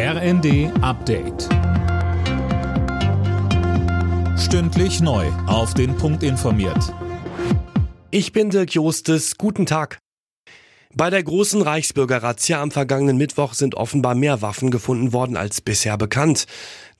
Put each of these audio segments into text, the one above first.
RND Update. Stündlich neu. Auf den Punkt informiert. Ich bin Dirk Jostes. Guten Tag. Bei der großen Reichsbürger-Razzia am vergangenen Mittwoch sind offenbar mehr Waffen gefunden worden als bisher bekannt.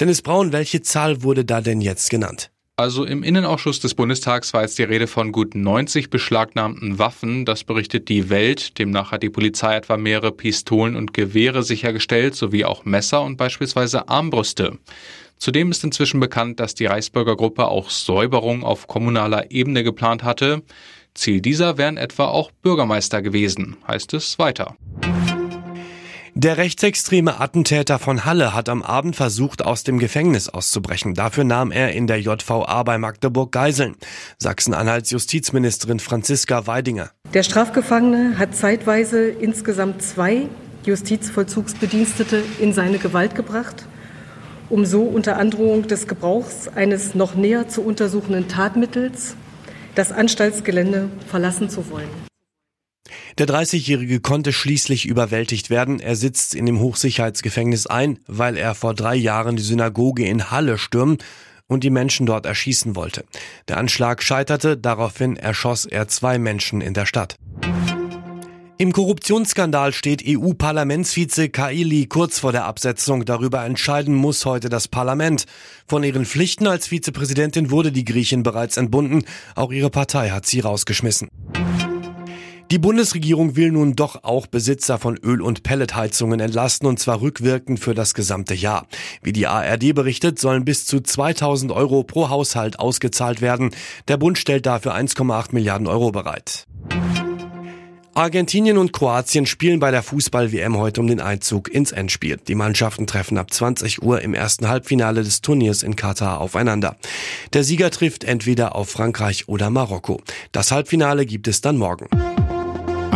Dennis Braun, welche Zahl wurde da denn jetzt genannt? Also im Innenausschuss des Bundestags war jetzt die Rede von gut 90 beschlagnahmten Waffen. Das berichtet die Welt. Demnach hat die Polizei etwa mehrere Pistolen und Gewehre sichergestellt, sowie auch Messer und beispielsweise Armbrüste. Zudem ist inzwischen bekannt, dass die Reichsbürgergruppe auch Säuberung auf kommunaler Ebene geplant hatte. Ziel dieser wären etwa auch Bürgermeister gewesen, heißt es weiter. Der rechtsextreme Attentäter von Halle hat am Abend versucht, aus dem Gefängnis auszubrechen. Dafür nahm er in der JVA bei Magdeburg Geiseln. Sachsen-Anhalts Justizministerin Franziska Weidinger. Der Strafgefangene hat zeitweise insgesamt zwei Justizvollzugsbedienstete in seine Gewalt gebracht, um so unter Androhung des Gebrauchs eines noch näher zu untersuchenden Tatmittels das Anstaltsgelände verlassen zu wollen. Der 30-Jährige konnte schließlich überwältigt werden. Er sitzt in dem Hochsicherheitsgefängnis ein, weil er vor drei Jahren die Synagoge in Halle stürmen und die Menschen dort erschießen wollte. Der Anschlag scheiterte, daraufhin erschoss er zwei Menschen in der Stadt. Im Korruptionsskandal steht EU-Parlamentsvize Kaili kurz vor der Absetzung. Darüber entscheiden muss heute das Parlament. Von ihren Pflichten als Vizepräsidentin wurde die Griechin bereits entbunden. Auch ihre Partei hat sie rausgeschmissen. Die Bundesregierung will nun doch auch Besitzer von Öl- und Pelletheizungen entlasten und zwar rückwirkend für das gesamte Jahr. Wie die ARD berichtet, sollen bis zu 2000 Euro pro Haushalt ausgezahlt werden. Der Bund stellt dafür 1,8 Milliarden Euro bereit. Argentinien und Kroatien spielen bei der Fußball-WM heute um den Einzug ins Endspiel. Die Mannschaften treffen ab 20 Uhr im ersten Halbfinale des Turniers in Katar aufeinander. Der Sieger trifft entweder auf Frankreich oder Marokko. Das Halbfinale gibt es dann morgen.